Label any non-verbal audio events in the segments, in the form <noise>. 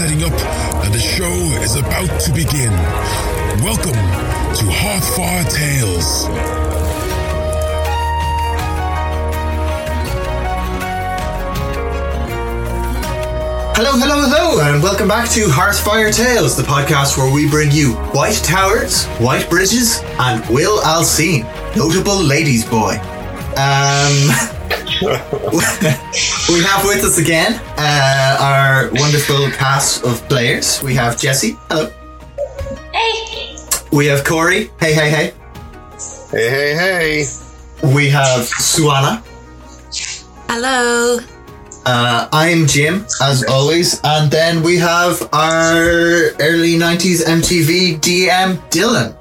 setting up, and the show is about to begin. Welcome to Hearthfire Tales. Hello, hello, hello, and welcome back to Hearthfire Tales, the podcast where we bring you White Towers, White Bridges, and Wil al'Seen, notable ladies' boy. Um, <laughs> we have with us again uh, our wonderful cast of players. We have Jesse. Hello. Hey. We have Corey. Hey, hey, hey. Hey, hey, hey. We have Suana. Hello. Uh, I'm Jim, as always, and then we have our early 90s MTV DM, Dylan.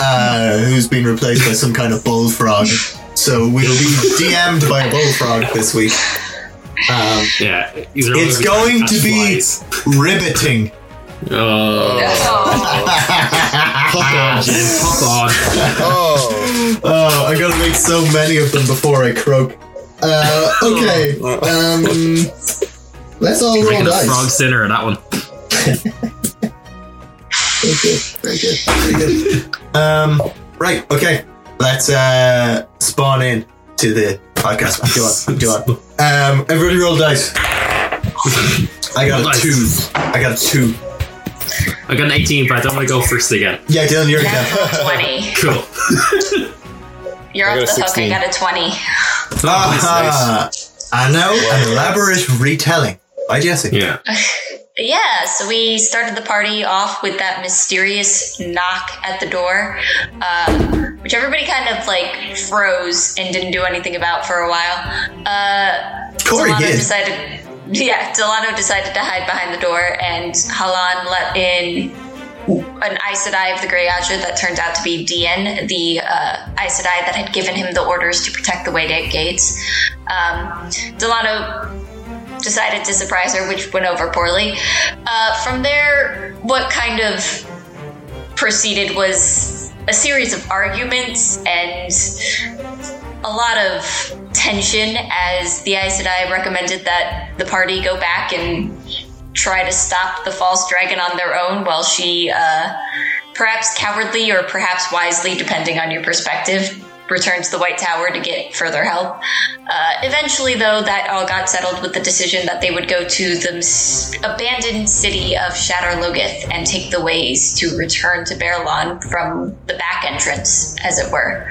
Uh, who's been replaced by some kind of bullfrog. So we'll be <laughs> DM'd by a bullfrog this week. Um, Yeah, these are all it's gonna going to catch be flies. riveting. Oh, pop on, Jim, pop on. Oh, Oh, I gotta make so many of them before I croak. Uh, okay. Um, let's all roll Making a frog dice. sinner that one. <laughs> Very good. Very good. Very good. Um, right. Okay. Let's uh, spawn in to the podcast. Go on. Go on. Um, everybody roll dice. I got Roll a dice. two. I got a two. I got an 18, but I don't want to go first again. Yeah, Dylan, you're again. <laughs> 20. Cool. <laughs> You're I up the a hook. I got a 20. Ah, I know an elaborate retelling by Jesse. Yeah. <laughs> Yeah, so we started the party off with that mysterious knock at the door, uh, which everybody kind of like froze and didn't do anything about for a while. Uh, Corey Delano did. decided, yeah, Delano decided to hide behind the door, and Halan let in an Aes Sedai of the Grey Ajah that turned out to be Dien, the uh, Aes Sedai that had given him the orders to protect the Waygate gates. Um, Delano decided to surprise her, which went over poorly. Uh, from there, what kind of proceeded was a series of arguments and a lot of tension as the Aes Sedai recommended that the party go back and try to stop the false dragon on their own while she, uh, perhaps cowardly or perhaps wisely, depending on your perspective, returned to the White Tower to get further help. Uh, eventually, though, that all got settled with the decision that they would go to the abandoned city of Shadar Logoth and take the ways to return to Baerlon from the back entrance, as it were.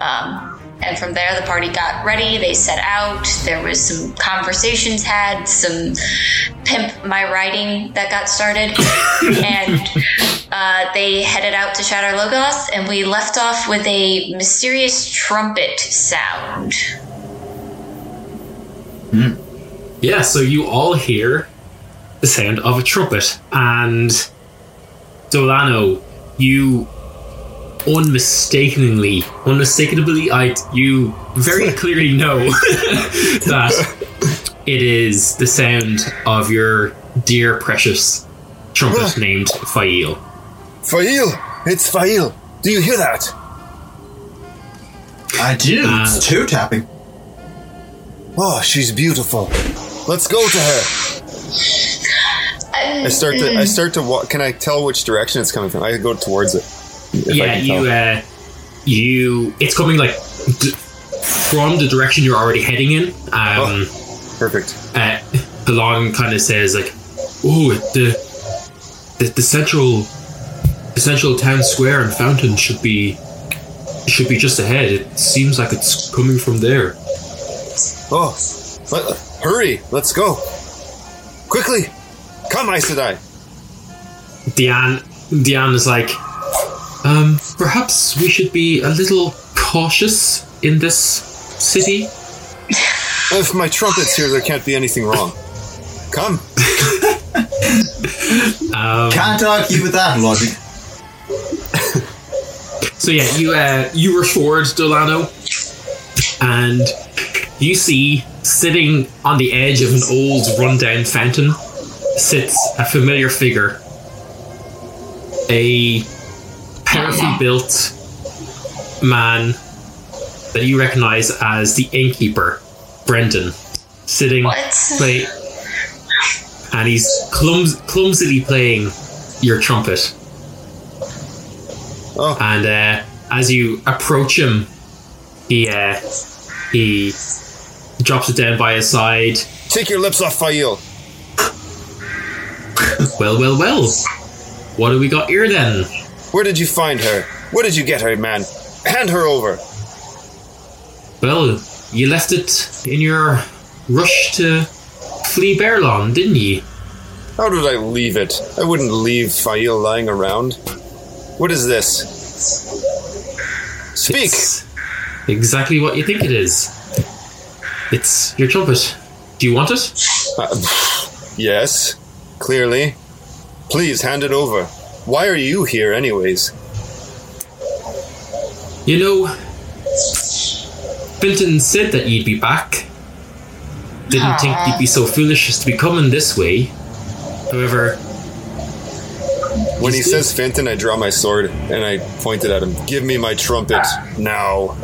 Um, and from there, the party got ready. They set out. There was some conversations had, some pimp my writing that got started, <coughs> and uh, they headed out to Shadar Logoth. And we left off with a mysterious trumpet sound. Yeah, so you all hear the sound of a trumpet, and Dolano, you unmistakably, unmistakably, I, you very <laughs> clearly know <laughs> that it is the sound of your dear precious trumpet named Fail. Fail! It's Fail! Do you hear that? I do. Uh, it's two tapping. Oh, she's beautiful. Let's go to her. I start to. I start to walk. Can I tell which direction it's coming from? I go towards it. I yeah, you, uh, you, it's coming like d- from the direction you're already heading in. Um, Perfect. uh, Halon kind of says like, "Oh, the, the the central the central town square and fountain should be should be just ahead. It seems like it's coming from there." Oh, let, hurry! Let's go. Quickly, come, Sedai. Diane Diane is like, um, perhaps we should be a little cautious in this city. If my trumpet's here, there can't be anything wrong. Come. Um, Can't argue with that logic. <laughs> So yeah, you uh, you rush forward, Dolano, and you see sitting on the edge of an old, rundown fountain sits a familiar figure, a powerfully built man that you recognize as the innkeeper, Brendan, sitting What? play, and he's clums- clumsily playing your trumpet. Oh. And uh, as you approach him, he uh, he drops it down by his side. Take your lips off Fail. Well, well, well. What do we got here then? Where did you find her? Where did you get her, man? Hand her over. Well, you left it in your rush to flee Baerlon, didn't you? How did I leave it? I wouldn't leave Fail lying around. What is this? Speak! It's exactly what you think it is. It's your trumpet. Do you want it? Uh, <sighs> yes, clearly. Please hand it over. Why are you here, anyways? You know, Finton said that you'd be back. Didn't think you'd be so foolish as to be coming this way. However, When he says Fenton, I draw my sword and I point it at him. Give me my trumpet now.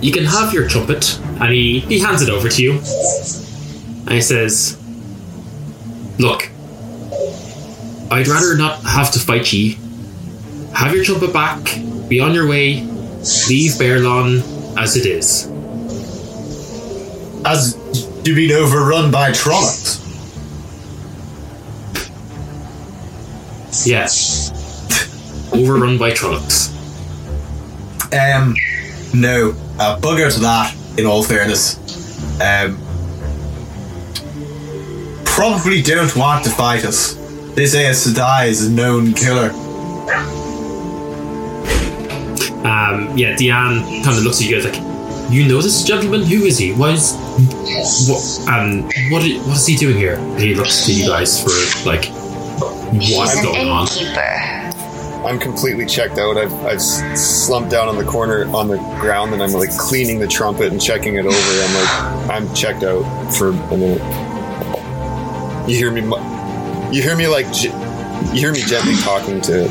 you can have your trumpet, and he, he hands it over to you. And he says, Look, I'd rather not have to fight ye. Have your trumpet back, be on your way, leave Baerlon as it is. As you been overrun by Trollocs. Yes. Overrun by Trollocs. Um, no, uh, bugger to that. In all fairness, um, probably don't want to fight us. This Aes Sedai is a known killer. Um, yeah, Diane kind of looks at you guys like, you know this gentleman? Who is he? Why is what? Um, what what is he doing here? And he looks to you guys for like, what's He's going on? I'm completely checked out. I've, I've slumped down on the corner on the ground and I'm like cleaning the trumpet and checking it over. I'm like, I'm checked out for a minute. You hear me? mu- You hear me like, ge- you hear me gently talking to it.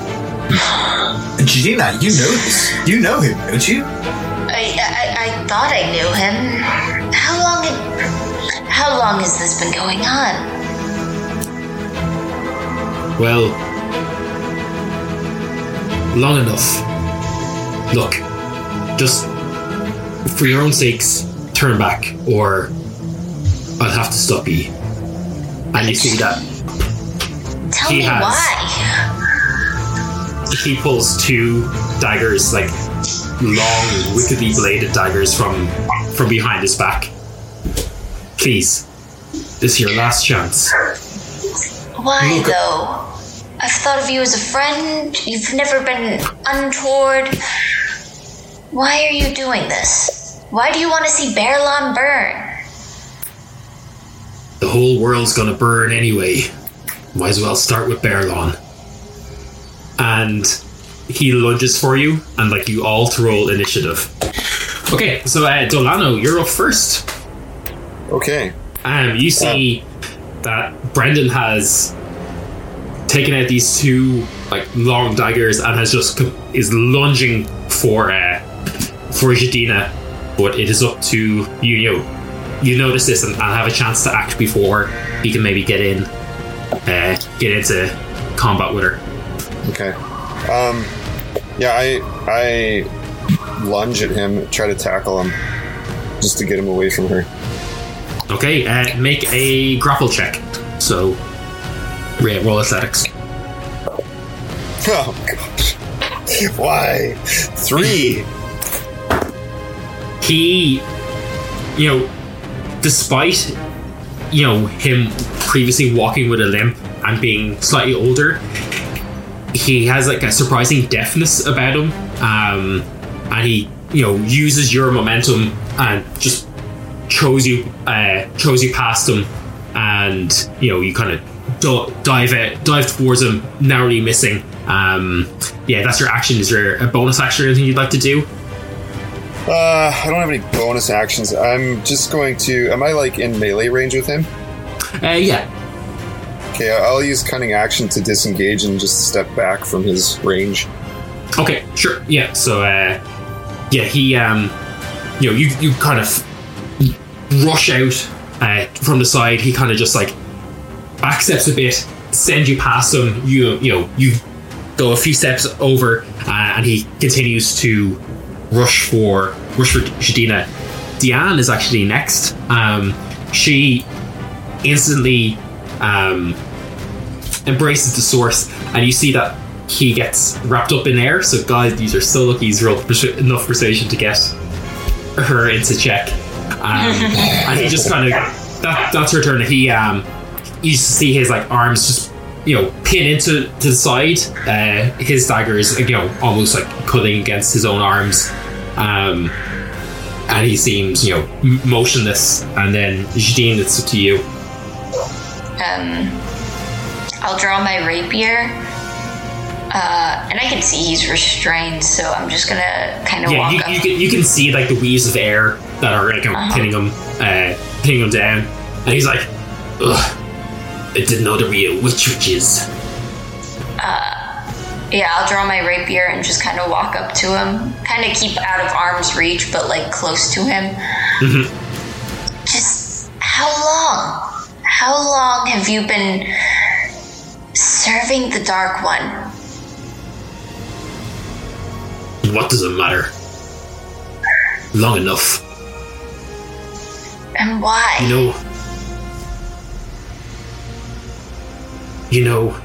Gina, you know this. You know him, don't you? I, I, I thought I knew him. How long? Had, how long has this been going on? Well, long enough. Look, just for your own sakes, turn back, or I'll have to stop you. And you see that Tell He me has. why. he pulls two daggers, like long, wickedly bladed daggers from from behind his back. Please, this is your last chance. Why though? I've thought of you as a friend. You've never been untoward. Why are you doing this? Why do you want to see Baerlon burn? The whole world's gonna burn anyway. Might as well start with Baerlon. And he lunges for you, and like you all to roll initiative. Okay, so uh, Dolano, you're up first. Okay. Um, you see that Brendan has taken out these two like long daggers and has just is lunging for uh, for Jadina, but it is up to you. You, you notice this and, and have a chance to act before he can maybe get in, uh, get into combat with her. Okay. Um, yeah, I I lunge at him, try to tackle him, just to get him away from her. Okay, uh, make a grapple check. So, yeah, roll athletics. <laughs> Oh gosh. Why? Three. <laughs> he you know despite you know him previously walking with a limp and being slightly older he has like a surprising deafness about him um and he you know uses your momentum and just throws you uh throws you past him and you know you kind of do- dive out, dive towards him narrowly missing. Um yeah that's your action. Is there a bonus action or anything you'd like to do Uh, I don't have any bonus actions. I'm just going to. Am I like in melee range with him? uh yeah Okay, I'll use cunning action to disengage and just step back from his range. Okay, sure. Yeah. So, uh, yeah, he, um, you know, you you kind of rush out uh, from the side. He kind of just like backsteps a bit, sends you past him. You you know you go a few steps over, uh, and he continues to rush for rush for Shadina. Diane is actually next. Um, she instantly um, embraces the source, and you see that he gets wrapped up in air. So, guys, these are so lucky he's rolled persu- enough persuasion to get her into check. Um, <laughs> and he just kind of that that's her turn. He um, you see his like arms just you know pin into to the side. Uh, his dagger is you know almost like cutting against his own arms. Um, and he seems you know m- motionless. And then Jadine, it's up to you. Um, I'll draw my rapier. Uh, and I can see he's restrained, so I'm just gonna kind of Yeah, walk you, up. you can you can see like the weaves of air that are like Uh-huh. pinning him, uh, pinning him down, and he's like, "Ugh, I didn't know there were witch witches." Yeah, I'll draw my rapier and just kind of walk up to him. Kind of keep out of arm's reach, but like close to him. Mm-hmm. Just how long? How long have you been serving the Dark One? What does it matter? Long enough, And why? you know. You know,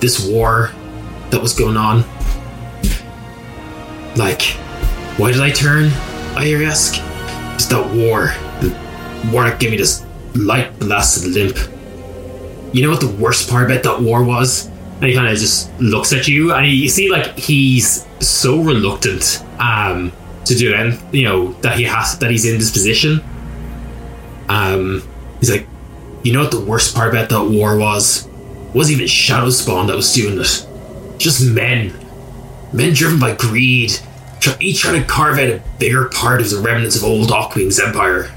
this war that was going on. Like, why did I turn? I ask. It's that war. The war gave me this light blasted limp. You know what the worst part about that war was? And he kind of just looks at you, and you see like he's so reluctant um, to do it, you know that he has that he's in this position. Um, he's like, you know what the worst part about that war was? It wasn't even Shadow Spawn that was doing it. Just men, men driven by greed, each trying to carve out a bigger part of the remnants of old Hawkwing's empire.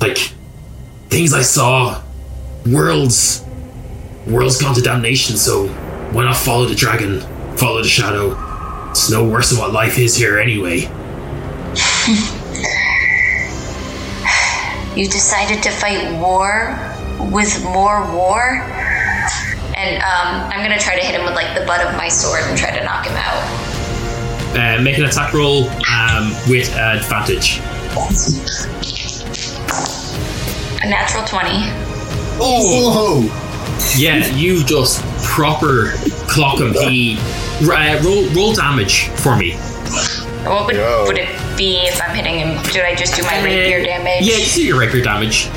Like things I saw, worlds, worlds gone to damnation. So why not follow the dragon, follow the shadow? It's no worse than what life is here anyway. <laughs> You decided to fight war with more war? And um, I'm gonna try to hit him with like the butt of my sword and try to knock him out. Uh, make an attack roll um, with advantage. A natural 20. Oh, Yeah, you just proper clock him. He uh, roll roll damage for me. What would, would it be if I'm hitting him? Should I just do my rapier Uh, damage? Yeah, just do your rapier damage.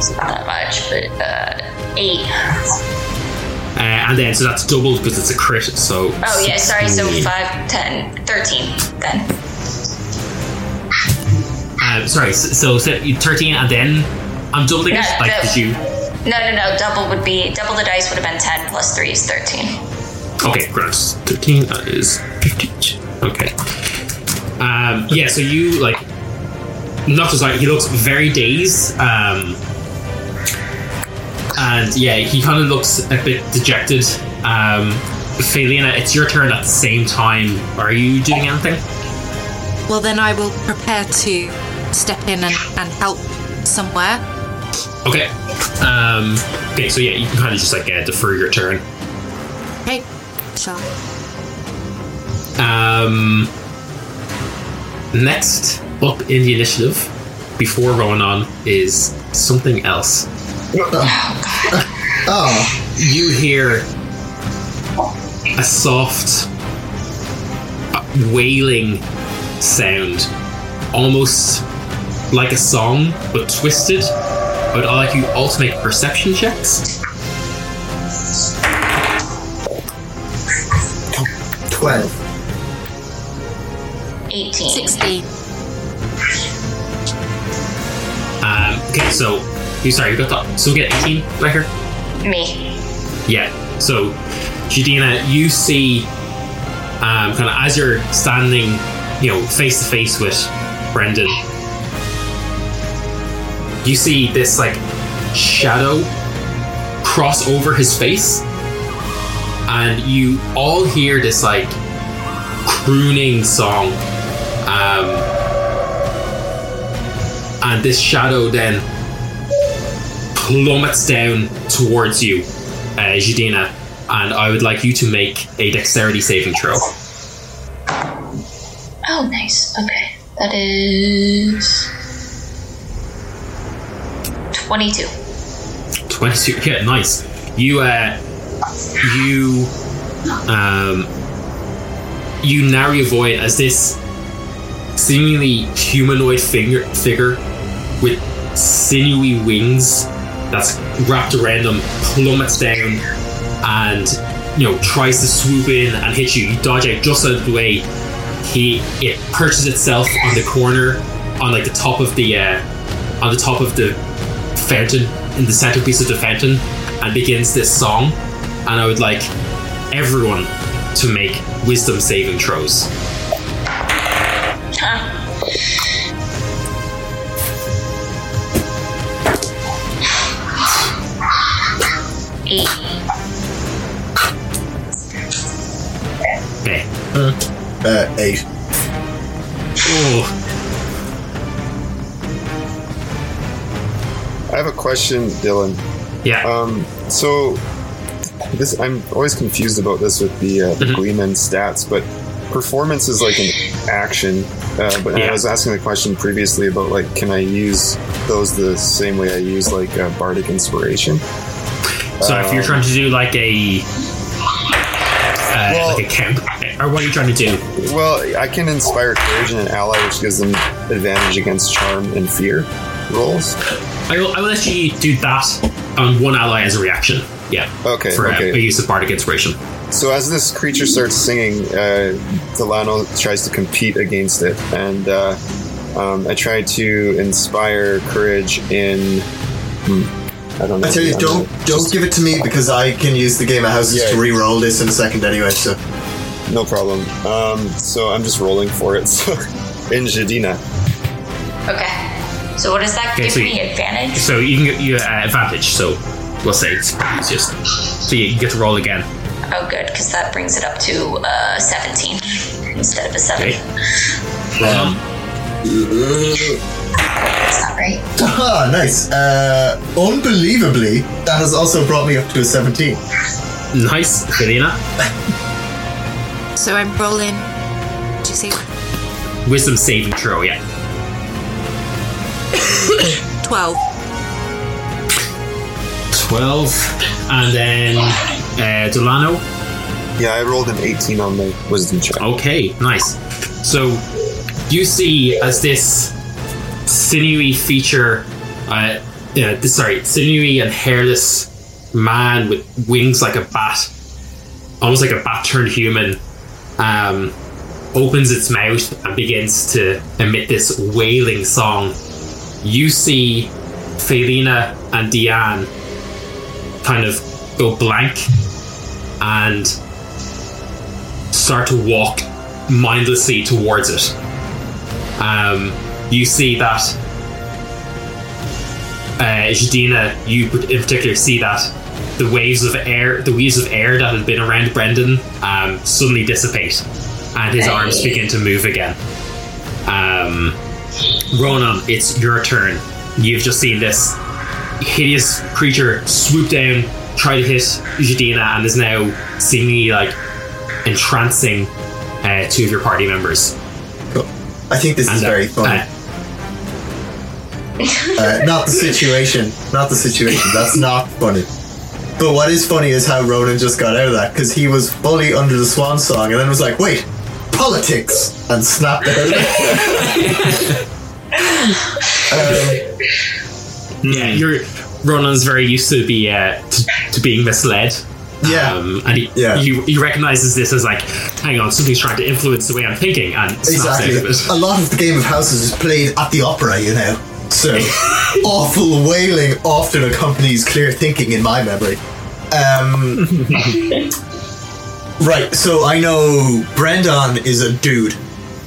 It's not that much, but uh, 8. Uh, and then, so that's doubled because it's a crit, so. Oh, yeah, sorry, so 16. 5, 10, 13 then. Uh, sorry, so, so 13 and then I'm doubling Yeah, it? Like, the- did you. No, no, no, double would be, double the dice would have been 10 plus 3 is 13. Okay, gross. 13, that is 15. Okay. Um, yeah, so you, like, not just like, he looks very dazed. Um, and yeah, he kind of looks a bit dejected. Um, Felina, it's your turn at the same time. Are you doing anything? Well, then I will prepare to step in and, and help somewhere. Okay. Um, okay, so yeah, you can kind of just like uh, defer your turn. Okay, sure. Um, next up in the initiative, before going on, is something else. Oh, You hear a soft uh, wailing sound, almost like a song, but twisted. I would like you all to make perception checks. 12. 18. 16. Um, okay, so you sorry, you got that. So we get 18 right here. Me. Yeah. So, Judina, you see, um, kind of as you're standing, you know, face to face with Brendan, you see this like shadow cross over his face, and you all hear this like crooning song. Um, and this shadow then plummets down towards you, uh, Jadina, and I would like you to make a dexterity saving throw. Oh, nice. Okay. That is. 22. 22 yeah nice you uh you um you narrow your void as this seemingly humanoid finger figure with sinewy wings that's wrapped around him plummets down and you know tries to swoop in and hit you. You dodge out just out of the way. He it perches itself on the corner on like the top of the uh on the top of the fountain in the centerpiece of the fountain and begins this song. And i would like everyone to make wisdom saving throws. Huh? Eight. okay Uh, uh eight. oh I have a question, Dylan. yeah Um, so this I'm always confused about this with the, uh, the Mhm. Gleeman stats, but performance is like an action. Uh, but Yeah. I was asking the question previously about like, can I use those the same way I use like uh, bardic inspiration? So if you're um, trying to do like a uh, Well- like a camp or what are you trying to do Well, I can inspire courage in an ally, which gives them advantage against charm and fear rolls. I will, I will let you do that on one ally as a reaction yeah Okay, for uh, okay. a use of bardic inspiration So as this creature starts singing, uh, Delano tries to compete against it, and uh, um, I try to inspire courage in. Hmm, I don't know. I tell you, don't gonna- don't just- give it to me because I can use the game of houses Yeah. to re-roll this in a second anyway. So No problem. Um, so I'm just rolling for it. <laughs> So in Jadina. Okay. So what does that Okay, give so me? you- Advantage? so you can get you uh, advantage so we'll say it's, it's just so you get to roll again Oh, good, because that brings it up to uh, 17 instead of a 7. okay um, That's not right. ah, nice. Uh, unbelievably, that has also brought me up to a seventeen. nice Felina So I'm rolling. Did you say wisdom saving throw yeah <coughs> 12? 12 and then uh, Delano Yeah, I rolled an 18 on my wisdom check. okay nice so you see as this sinewy feature uh, this, sorry sinewy and hairless man with wings like a bat almost like a bat turned human um, opens its mouth and begins to emit this wailing song you see Felina and Diane kind of go blank and start to walk mindlessly towards it. Um, you see that uh, Jadina, you in particular see that the waves of air, the waves of air that had been around Brendan, um, suddenly dissipate, and his arms begin to move again. Um, Ronan, it's your turn. You've just seen this hideous creature swoop down, try to hit Jadina, and is now seemingly like entrancing uh, two of your party members. Cool. I think this is And, uh, very funny. Uh, not the situation. Not the situation. That's not funny. But what is funny is how Ronan just got out of that because he was fully under the swan song and then was like, "Wait, politics," and snapped out of it. <laughs> um, yeah, you're Ronan's very used to be uh, to, to being misled. Yeah. um, and he, Yeah. he he recognizes this as like, hang on, something's trying to influence the way I'm thinking, and exactly. out of it. A lot of the Game of Houses is played at the opera, you know. So <laughs> awful wailing often accompanies clear thinking in my memory. Um, <laughs> right. So I know Brendan is a dude.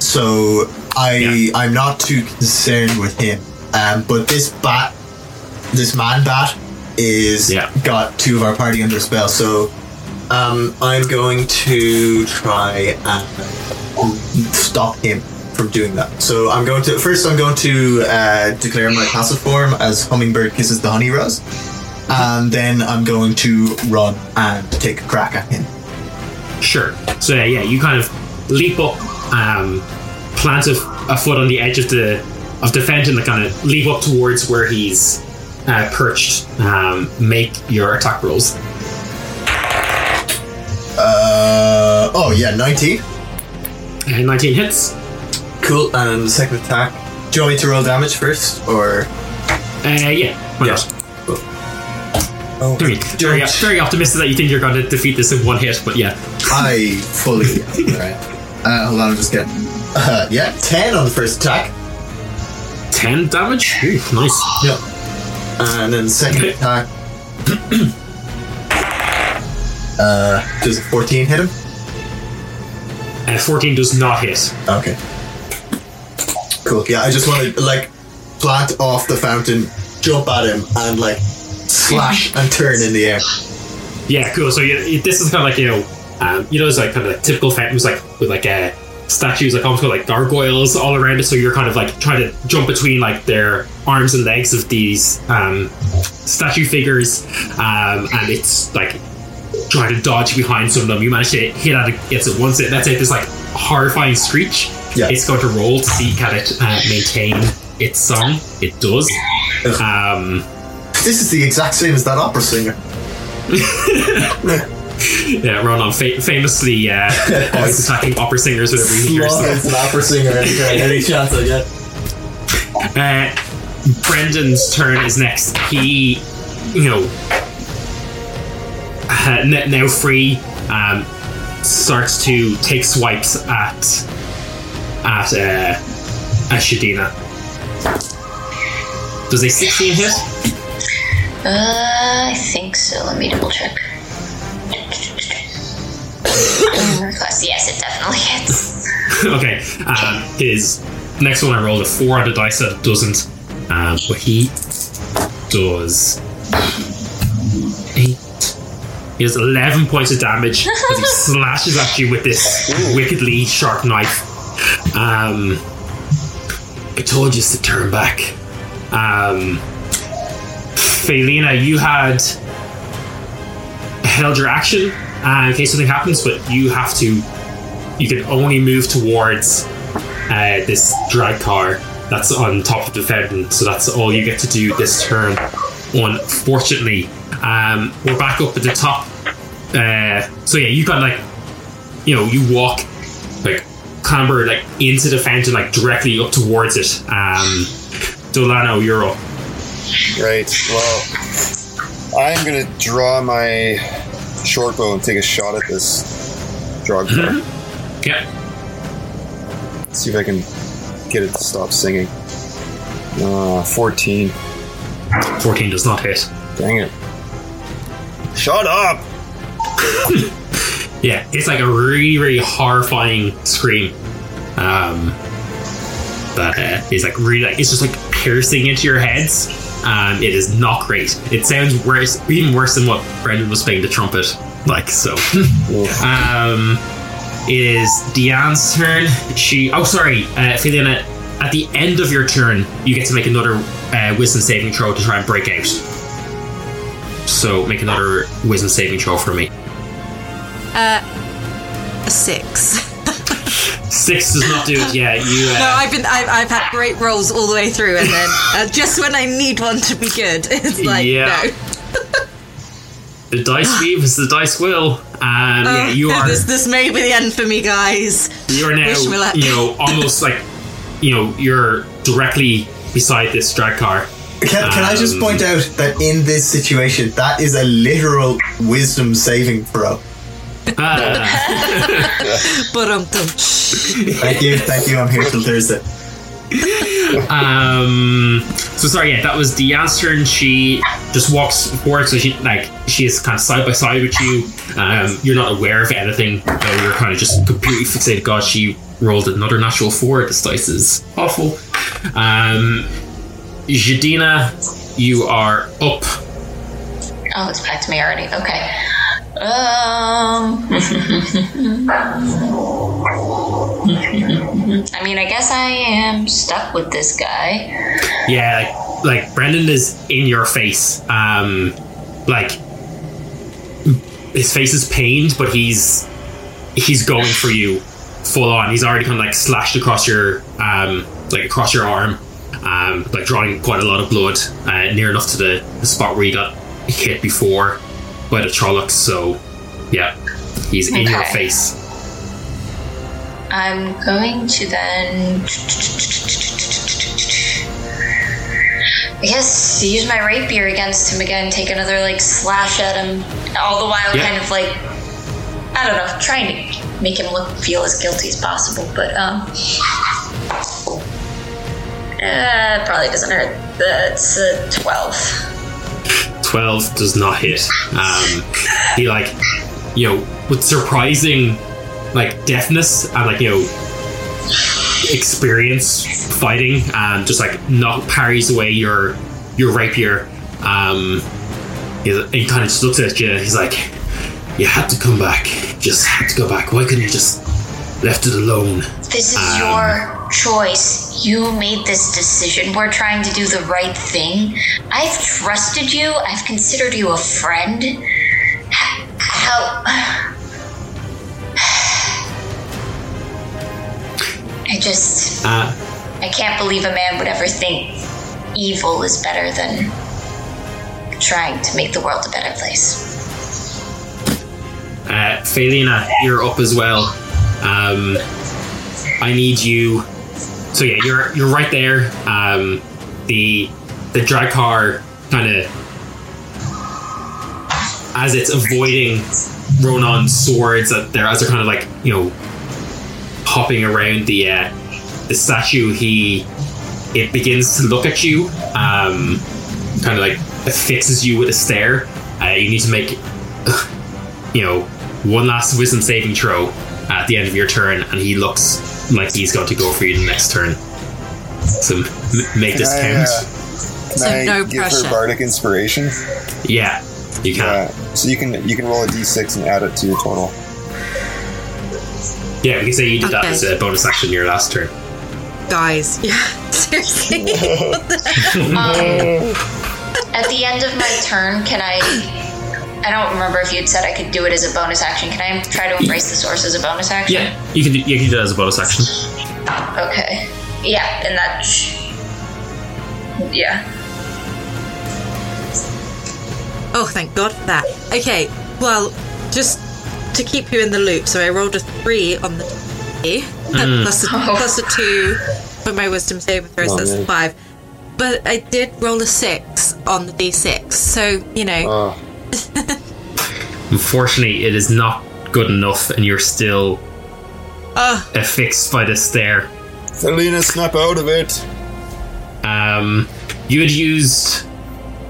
So I Yeah. I'm not too concerned with him. Um, but this bat, this man bat, is Yeah. got two of our party under spell. So um, I'm going to try and stop him from doing that. So I'm going to first. I'm going to uh, declare my passive form as Hummingbird kisses the honey rose, and then I'm going to run and take a crack at him. Sure. So yeah, yeah, you kind of leap up, um, plant a, a foot on the edge of the of the fountain, and kind of leap up towards where he's uh, perched. Um, make your attack rolls. Uh, oh yeah, 19. And Nineteen hits. Cool. And the second attack. Do you want me to roll damage first, or? Uh, yeah. Why not? Oh, Very, very, very optimistic that you think you're going to defeat this in one hit, but yeah. I fully. <laughs> Alright. Uh, hold on, I'm just getting. Uh, yeah, 10 on the first attack. 10 damage? Ooh, nice. Yep. And then the second attack. <clears throat> uh, does 14 hit him? Uh, 14 does not hit. Okay. Cool. Yeah, I just want to like plant off the fountain, jump at him, and like slash and turn in the air. Yeah, cool. So you, you- this is kind of like, you know, um, you know, it's like kind of like typical fountains, like with like uh, statues, like almost like gargoyles all around it. So you're kind of like trying to jump between like their arms and legs of these um, statue figures, um, and it's like trying to dodge behind some of them. You manage to hit at it, gets it once. It that's it. This like horrifying screech. Yeah. It's going to roll to see can it uh, maintain its song. It does. Um, This is the exact same as that opera singer. <laughs> yeah, Ronan fa- famously uh, <laughs> always attacking opera singers whenever he hears them. Flawless an opera singer any, any <laughs> chance I get. Uh, Brendan's turn is next. He, you know, uh, now free, um, starts to take swipes at at uh, at Shadina. Does a 16 hit? Uh, I think so. Let me double check. <laughs> Request. Yes, it definitely hits. <laughs> okay. Um, his next one I rolled a four on the dice that doesn't. Um, but he does eight. He does eleven points of damage as he <laughs> slashes at you with this wickedly sharp knife. Um, I told you to turn back. Um, Felina, you had held your action uh, in case something happens, but you have to you can only move towards uh, this Draghkar that's on top of the fountain. So that's all you get to do this turn. Unfortunately, um, we're back up at the top. Uh, so yeah, you got like, you know, you walk clamber like into the fountain, like directly up towards it. Um, Dolano, you're up. Right. Well, I'm gonna draw my short bow and take a shot at this Draghkar. Yeah. See if I can get it to stop singing. Uh, 14. 14 does not hit. Dang it. Shut up! <laughs> Yeah, it's like a really, really horrifying scream. Um, that uh, is like really, like, it's just like piercing into your heads. Um, it is not great. It sounds worse, even worse than what Brendan was playing the trumpet. Like so. <laughs> um, it is Diane's turn. She, oh sorry, uh. At the end of your turn, you get to make another uh, wisdom saving throw to try and break out. So make another wisdom saving throw for me. A six. Six does not do it. Yeah, you. <laughs> Uh, No, I've been I've, I've had great rolls all the way through, and then uh, just when I need one to be good, <laughs> it's like Yeah. no. <laughs> the dice weave is the dice will. Um, yeah, you are. this this may be the end for me, guys. You are now. wish me luck. You know, almost like, you know, you're directly beside this Draghkar. Can, can I just Um, point out that in this situation, that is a literal wisdom saving throw. But um, Thank you, thank you. I'm here till Thursday. um. So sorry. Yeah, that was the answer, and She just walks forward, so she like she is kind of side by side with you. Um, you're not aware of anything. Though you're kind of just completely fixated. God, she rolled another natural four. This dice is awful. Um, Jadina, you are up. Oh, it's back to me already. Okay. Um. I mean, I guess I am stuck with this guy. Yeah, like, like Brendan is in your face. Um, like his face is pained, but he's he's going for you full on. He's already kind of like slashed across your um, like across your arm, um, like drawing quite a lot of blood, uh, near enough to the, the spot where you got hit before by the Trollocs. So, yeah, he's in your face. I'm going to then. I guess use my rapier against him again, take another like slash at him, all the while Yeah. kind of like I don't know, trying to make him look feel as guilty as possible, but um uh, probably doesn't hurt. That's a twelve. 12 does not hit. Um, he like, you know, with surprising like deftness and like you know experience fighting, and just like not parries away your your rapier. Um, he, he kind of just looks at you. He's like, "You had to come back. Just had to go back. Why couldn't you just left it alone?" This is Um, your choice. You made this decision. We're trying to do the right thing. I've trusted you. I've considered you a friend. How? I just. Uh, I can't believe a man would ever think evil is better than trying to make the world a better place. Uh, Felina, you're up as well. Um, I need you. So yeah, you're you're right there. Um, the the car kind of as it's avoiding Ronan's swords that they're as they're kind of like you know hopping around the uh, the statue. He it begins to look at you. Um, kind of like fixes you with a stare. Uh, you need to make you know, one last wisdom saving throw at the end of your turn, and he looks like he's going to go for you the next turn. So m- make this I, count. uh, Can So I no give pressure. her bardic inspiration? yeah, you can. Yeah. So you can you can roll a d6 and add it to your total. yeah, we can say you did that as a bonus action your last turn. Guys, <laughs> yeah, seriously. <laughs> <laughs> At the end of my turn, can I? I don't remember if you'd said I could do it as a bonus action. Can I try to embrace the source as a bonus action? Yeah, you can do, you can do that as a bonus action. Okay. Yeah, and that. Sh- yeah. Oh, thank God for that. Okay, well, just to keep you in the loop, so I rolled a three on the D, hmm. plus, a, oh. plus a two for my wisdom saving throw, so Oh, that's a five. But I did roll a six on the D6, so, you know, Oh, <laughs> Unfortunately, it is not good enough, and you're still oh, affixed by the stare. Felina, snap out of it. Um, you had used.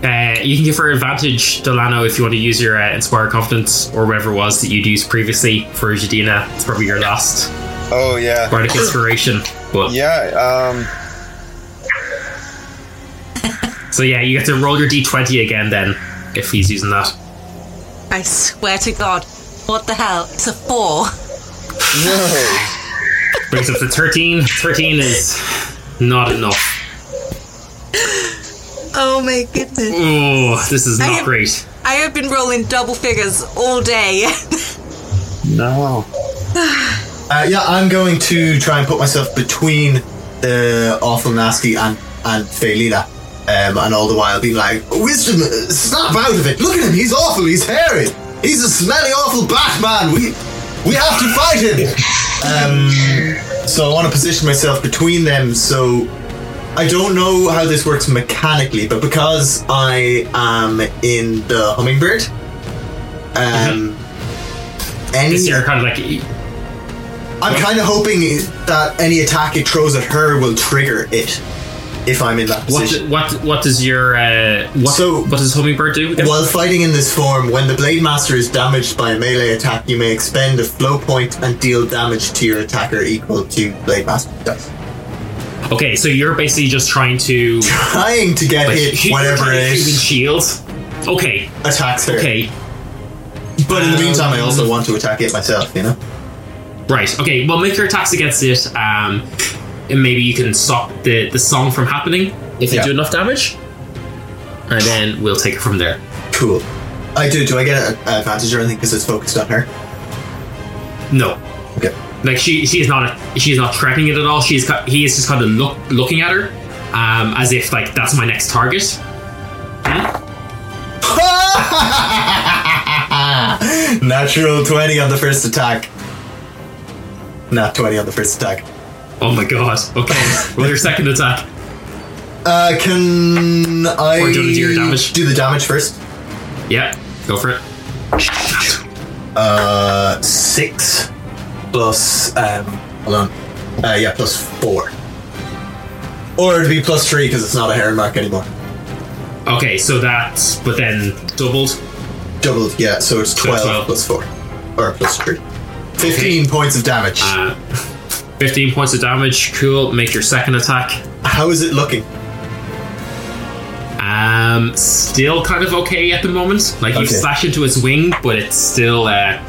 Uh, you can give her advantage, Delano, if you want to use your uh, Inspire Confidence or whatever it was that you'd used previously for Jadina. It's probably your last Oh yeah. Bardic <clears throat> Inspiration. But Yeah. Um. so yeah, you get to roll your d20 again then if he's using that. I swear to God. What the hell? It's a four. No. Brings up to 13. 13 is not enough. Oh my goodness. Oh, this is I not am- great. I have been rolling double figures all day. No. Uh, yeah, I'm going to try and put myself between the awful nasty and and Felina. Um, and all the while being like, Wisdom, snap out of it. Look at him, he's awful, he's hairy. He's a smelly, awful Batman. We we have to fight him. Um, so I want to position myself between them so I don't know how this works mechanically, but because I am in the hummingbird, um, any This year, kind of like I'm kind of hoping that any attack it throws at her will trigger it if I'm in that what position. what what does your uh, what So- what does Hummingbird do? Again? While fighting in this form, when the Blade Master is damaged by a melee attack, you may expend a flow point and deal damage to your attacker equal to Blade Master dice. Okay, so you're basically just trying to Trying to get like, hit whatever your Shields. Okay, attacks her. okay. But in the meantime, I Um, also want to attack it myself, you know? Right. Okay. Well, make your attacks against it. Um, and maybe you can stop the the song from happening if you Yeah. do enough damage, and then we'll take it from there. Cool. I do. Do I get an advantage or anything because it's focused on her? No. Okay. Like she, she is not, she is not threatening it at all. She's, he is just kind of look, looking at her, um, as if like that's my next target. <laughs> Natural twenty on the first attack. Not twenty on the first attack. Oh my god. Okay. Roll your second attack. Uh, can I Or do you wanna do your damage? do the damage first? Yeah. Go for it. Uh, six plus um, hold on. Uh, yeah, plus four. Or it'd be plus three because it's not a heron mark anymore. Okay. So that's, but then doubled. Doubled, yeah. So it's So twelve 12. plus four, or plus three. Fifteen points of damage. Uh, 15 points of damage. Cool. Make your second attack. How is it looking? Um, still kind of okay at the moment. Like you Okay. slash into its wing, but it's still uh,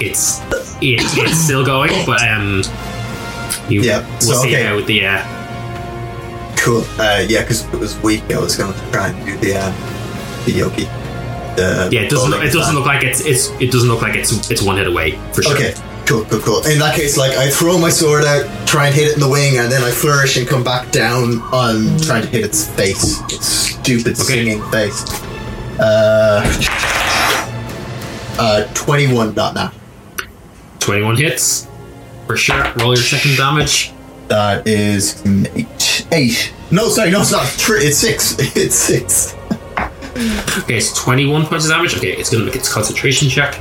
it's it, it's still going. But um, you Yeah, we'll so, see okay. how with the uh, Cool. Uh, yeah, because it was weak. I was going to try and do the um, the yogi. The yeah. It doesn't bowling it doesn't look like it's it's it doesn't look like it's it's one hit away for sure. Okay, cool, cool, cool. In that case, like I throw my sword out, try and hit it in the wing, and then I flourish and come back down on trying to hit its face. Its stupid singing face. Uh, uh, twenty-one dot now. 21 hits for sure. Roll your second damage. That is eight. Eight. No, sorry, no, it's not. Three. It's six. <laughs> It's six. Okay, it's 21 points of damage. Okay, it's gonna make its concentration check.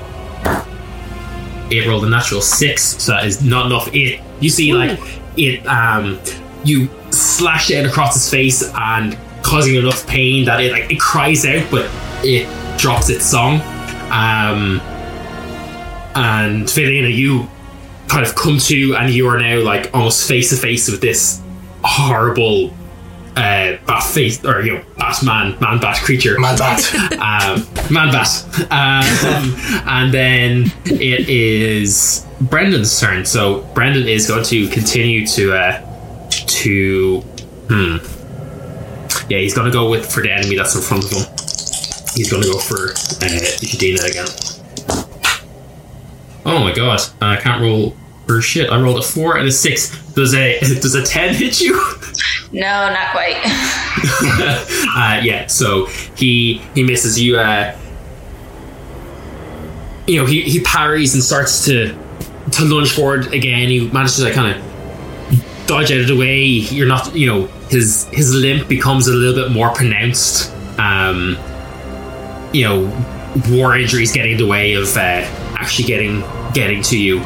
It rolled a natural six, so that is not enough. It you see like it um you slash it across its face and causing enough pain that it like it cries out, but it drops its song. Um and Philina, you kind of come to and you are now like almost face to face with this horrible uh bat face or you know Batman man man bat creature Man, bat. <laughs> um, man bat. Um, and then it is Brendan's turn. So Brendan is going to continue to uh, to hmm. Yeah, he's going to go with for the enemy that's in front of him. He's going to go for uh, Jadina again. Oh my god! I can't roll for shit. I rolled a four and a six. Does a <laughs> does a ten hit you? <laughs> No, not quite. <laughs> uh, yeah, so he he misses you. Uh, you know, he, he parries and starts to to lunge forward again. He manages to like, kind of dodge out of the way. You're not, you know, his his limp becomes a little bit more pronounced. Um, you know, war injuries getting in the way of uh, actually getting getting to you.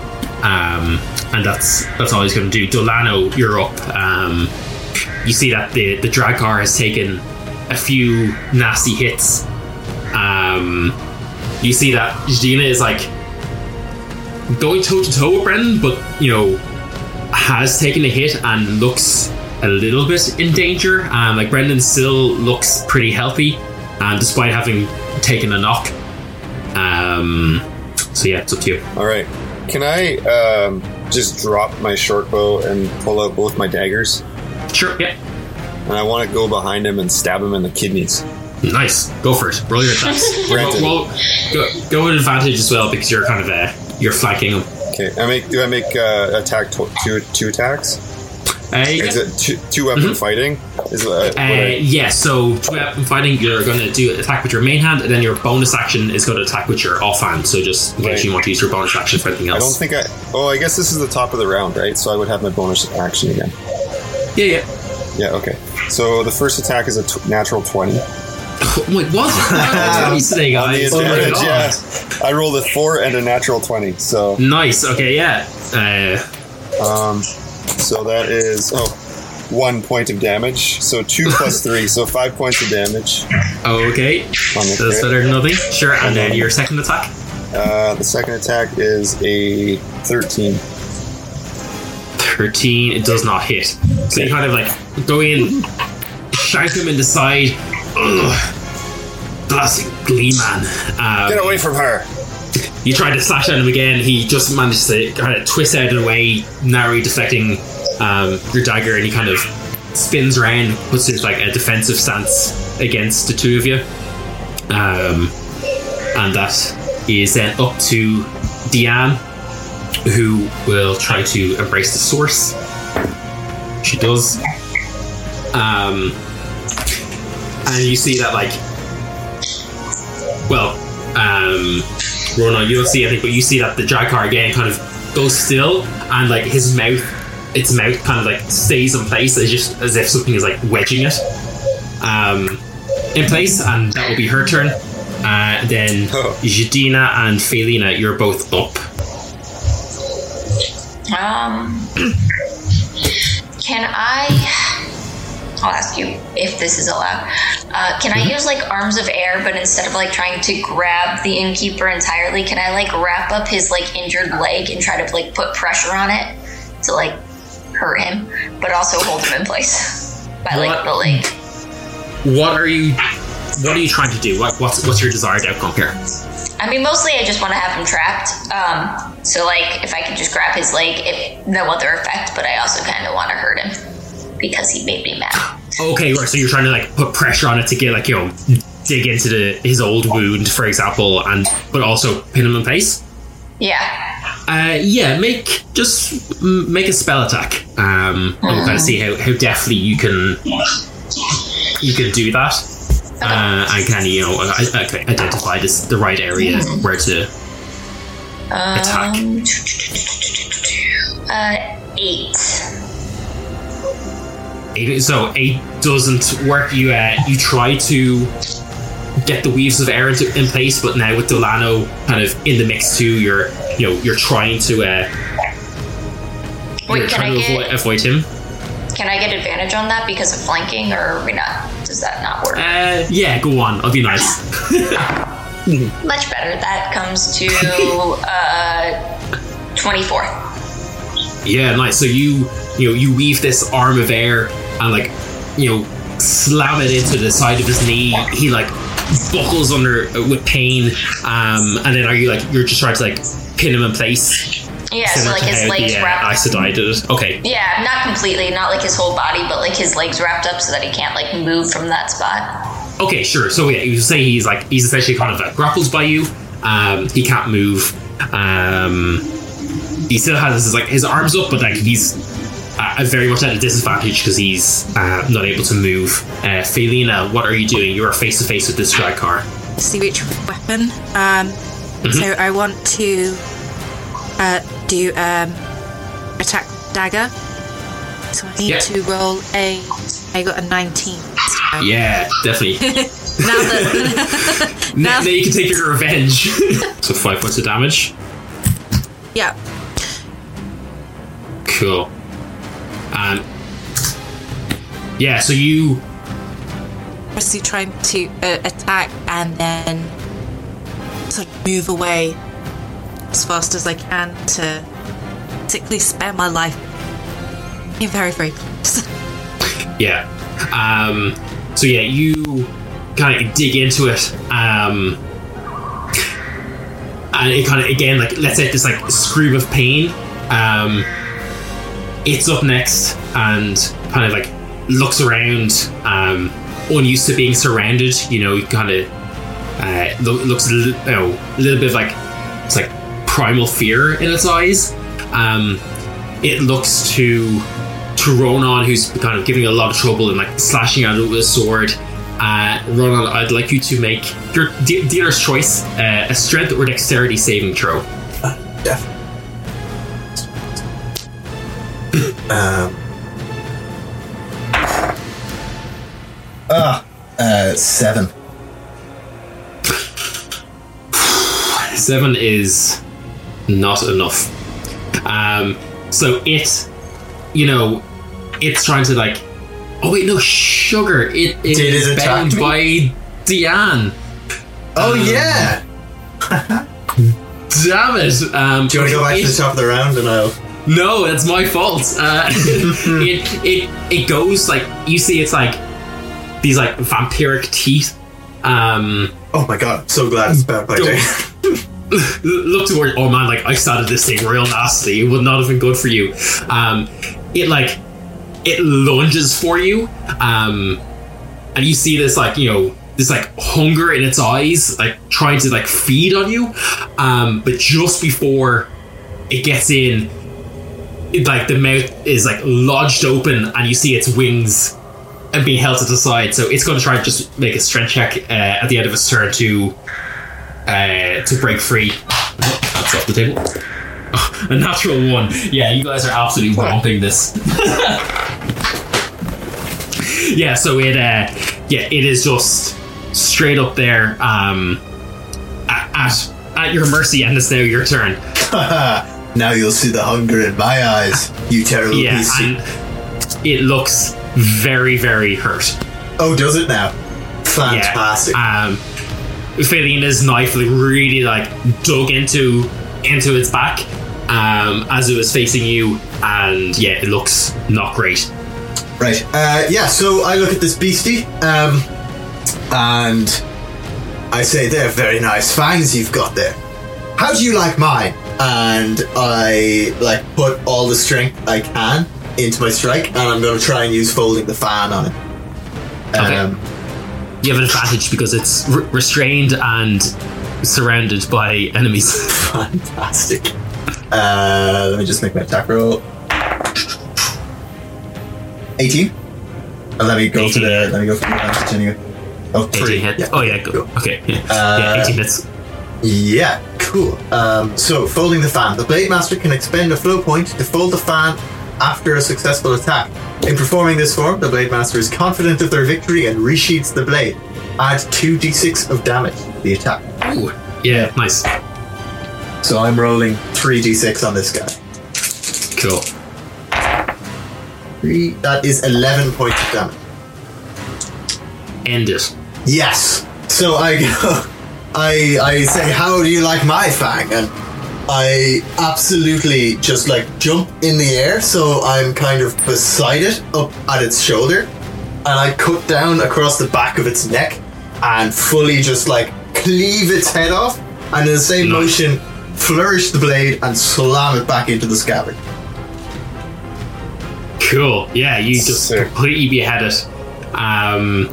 Um, and that's that's all he's going to do. Dolano, you're up. Um, you see that the the Draghkar has taken a few nasty hits. Um, you see that Gina is like going toe to toe with Brendan, but you know has taken a hit and looks a little bit in danger. Um, like Brendan still looks pretty healthy, um, despite having taken a knock. Um, so yeah, it's up to you. All right. Can I um, just drop my short bow and pull out both my daggers? Sure, yeah, And I want to go behind him and stab him in the kidneys. nice. Go for it. Roll your attacks. <laughs> Granted. well, well, go, go with advantage as well because you're kind of uh, you're flanking him. Okay. I make. Do I make uh, attack to- two two attacks? Uh, yeah. Is it two, two weapon fighting? Is it, uh, Uh, I- yeah, so two weapon fighting, you're going to do attack with your main hand, and then your bonus action is going to attack with your offhand. So just in case Right. you want to use your bonus action for anything else. I don't think I. Oh, I guess this is the top of the round, right? So I would have my bonus action again. Yeah, yeah. Yeah. Okay. So the first attack is a t- natural twenty. <laughs> Wait, what? <laughs> Nice today, On guys. Oh my God. yeah. I rolled a four and a natural twenty. So, Nice. Okay, yeah. Uh, um, so that is oh, one point of damage. So two <laughs> plus three, so five points of damage. okay. That's crit. better than nothing. Sure. And then your second attack. Uh, the second attack is a thirteen. 13. It does not hit. So you kind of like go in, shank him in the side. Ugh. Classic Glee man. Um, Get away from her! you try to slash at him again. He just manages to kind of twist out of the way, narrowly deflecting um, your dagger, and he kind of spins around, puts his like a defensive stance against the two of you. Um, and that is then up to Deanne, who will try to embrace the source. She does. Um, and you see that like well um Rona you don't see anything but you see that the Draghkar again kind of goes still and like his mouth its mouth kind of like stays in place as just as if something is like wedging it um in place and that will be her turn uh, then Oh. Jadina and Felina you're both up Um, <clears throat> can I? I'll ask you if this is allowed. Uh, can I use like arms of air, but instead of like trying to grab the innkeeper entirely, can I like wrap up his like injured leg and try to like put pressure on it to like hurt him, but also hold him in place <laughs> by like the leg? what are you what are you trying to do what, what's what's your desired outcome here I mean, mostly I just want to have him trapped. Um, so like if I could just grab his leg, it, no other effect, but I also kind of want to hurt him because he made me mad. Okay, right. So you're trying to like put pressure on it to get like you know dig into the his old wound, for example, and but also pin him in place. Yeah. Uh, yeah, make just mm, make a spell attack. Um, and we'll kind of see how how deftly you can you can do that. Uh, and can you know I, I, okay, identify this the right area where to attack. Um, uh, eight. Eight, so eight doesn't work. You uh, you try to get the weaves of air into, in place, but now with Delano kind of in the mix too, you're you know you're trying to uh, Wait, you're can trying I to avoid, avoid him. can I get advantage on that because of flanking, or are we not? Does that not work? Uh, yeah, go on. I'll be nice. <laughs> Much better. That comes to <laughs> uh, twenty-four. Yeah, nice. So you you know you weave this arm of air and like you know slam it into the side of his knee. He like buckles under uh, with pain. Um, and then are you like you're just trying to like pin him in place? Yeah, so like his legs the uh, wrapped. Sedai did it. Okay, Yeah, not completely, not like his whole body, but like his legs wrapped up so that he can't like move from that spot. Okay, sure. So yeah, you say he's like he's essentially kind of uh, grapples by you. Um, he can't move. Um, he still has his like his arms up, but like he's uh, very much at a disadvantage because he's uh, not able to move. Uh, Felina, what are you doing? You are face to face with this Draghkar. see which weapon. Um, So I want to uh, do um, attack dagger. So I need Yeah. to roll a. I got a 19. Yeah, definitely. <laughs> Now that. <laughs> now, now, you can take your revenge. <laughs> so five points of damage. yeah. Cool. Um, yeah, so you Obviously trying to uh, attack and then sort of move away as fast as I can to basically spare my life. Being very, very close. Yeah. Um, so yeah, you kind of dig into it, um, and it kind of again like let's say this like scream of pain. Um, it's up next and kind of like looks around, um, unused to being surrounded. You know, kind of uh, lo- looks a little, you know, a little bit like it's like primal fear in its eyes. Um, it looks to to Ronan, who's kind of giving a lot of trouble and like slashing at out with a sword. Uh, Ronan, I'd like you to make your de- dealer's choice uh, a strength or dexterity saving throw. Definitely. um. Ah, uh, seven. Seven is not enough. Um, so it, you know, it's trying to like. Oh wait, no, sugar. It, it Did is it attack bound by Diane. Oh Um, yeah. <laughs> Damn it! Um, Do you want to go back to it- the top of the round and I'll? No, that's my fault. Uh, <laughs> it it it goes like you see. It's like these like vampiric teeth. Um, Oh my god! I'm so glad it's bound by day. <laughs> look toward. Oh man, like I started this thing real nasty. It would not have been good for you. Um, it like it lunges for you, um, and you see this like you know this like hunger in its eyes, like trying to like feed on you. Um, but just before it gets in, it, like the mouth is like lodged open, and you see its wings and being held to the side. So it's going to try and just make a strength check uh, at the end of its turn to uh, to break free. Oh, that's off the table. Oh, <laughs> a natural one. Yeah, you guys are absolutely romping this. <laughs> <laughs> yeah, so it uh, yeah it is just straight up there um, at, at your mercy, and it's now your turn. <laughs> now you'll see the hunger in my eyes, you terrible Yeah, beast. and it looks very very hurt. oh, does it now? Fantastic. Yeah. Um, Felina's knife like really like dug into into its back um, as it was facing you, and yeah, it looks not great. Right. Uh, yeah, so I look at this beastie, um, and I say, they're very nice fangs you've got there. How do you like mine? And I, like, put all the strength I can into my strike, and I'm going to try and use folding the fan on it. Okay. Um, You have an advantage because it's re- restrained and surrounded by enemies. <laughs> fantastic. Uh, let me just make my attack roll. 18? And let me go to the, let me go for the advantage anyway. Oh, 18 three. Yeah. Oh yeah, go. Okay. Yeah. Uh, yeah, 18 hits. Yeah, cool. Um, so, folding the fan. The Blade Master can expend a flow point to fold the fan after a successful attack. In performing this form, the Blade Master is confident of their victory and resheaths the blade. Add 2d6 of damage to the attack. Ooh. Yeah, nice. So I'm rolling 3d6 on this guy. Cool. Three, that is 11 points of damage. End it. Yes. So I go, <laughs> I I say, how do you like my fang? And I absolutely just like jump in the air, so I'm kind of beside it, up at its shoulder, and I cut down across the back of its neck and fully just like cleave its head off, and in the same Nice. motion, flourish the blade and slam it back into the scabbard. Cool. Yeah, you just Sick. completely behead it. Um,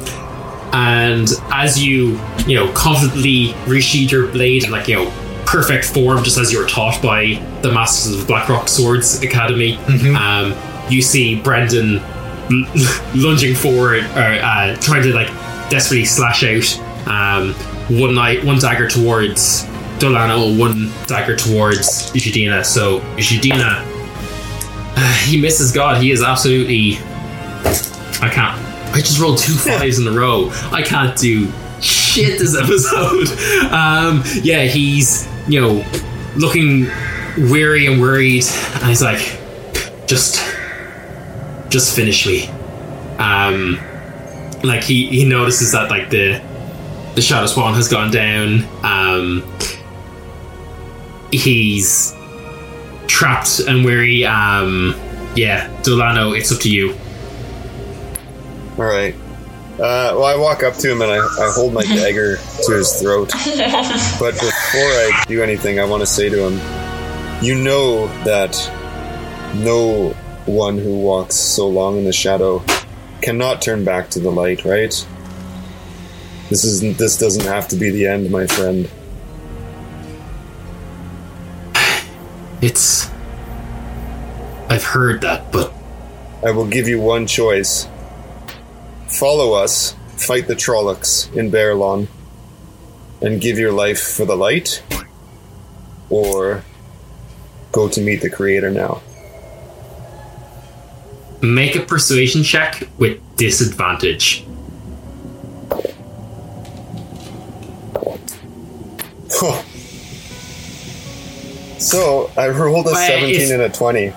and as you, you know, confidently resheathe your blade in like, you know, perfect form, just as you were taught by the Masters of Blackrock Swords Academy, um, you see Brendan <laughs> lunging forward, or uh, trying to like desperately slash out. Um, one knife, one dagger towards Dolano, one dagger towards Ushidina. So Ushidina <sighs> he misses God. He is absolutely. I can't. I just rolled two <laughs> fives in a row. I can't do shit this episode. <laughs> Um, yeah, he's you know looking weary and worried, and he's like, just, just finish me. Um, like he he notices that like the the shadow spawn has gone down. Um, he's trapped and weary. Um, yeah, Dolano, it's up to you. All right. Uh, well, I walk up to him and I, I hold my <laughs> dagger to his throat. But before I do anything, I want to say to him, you know that no one who walks so long in the shadow cannot turn back to the light, right? This isn't. This doesn't have to be the end, my friend. It's. I've heard that, but I will give you one choice. Follow us, fight the Trollocs in Baerlon, and give your life for the light, or go to meet the Creator now. make a persuasion check with disadvantage. So I rolled a Well, 17 and a 20.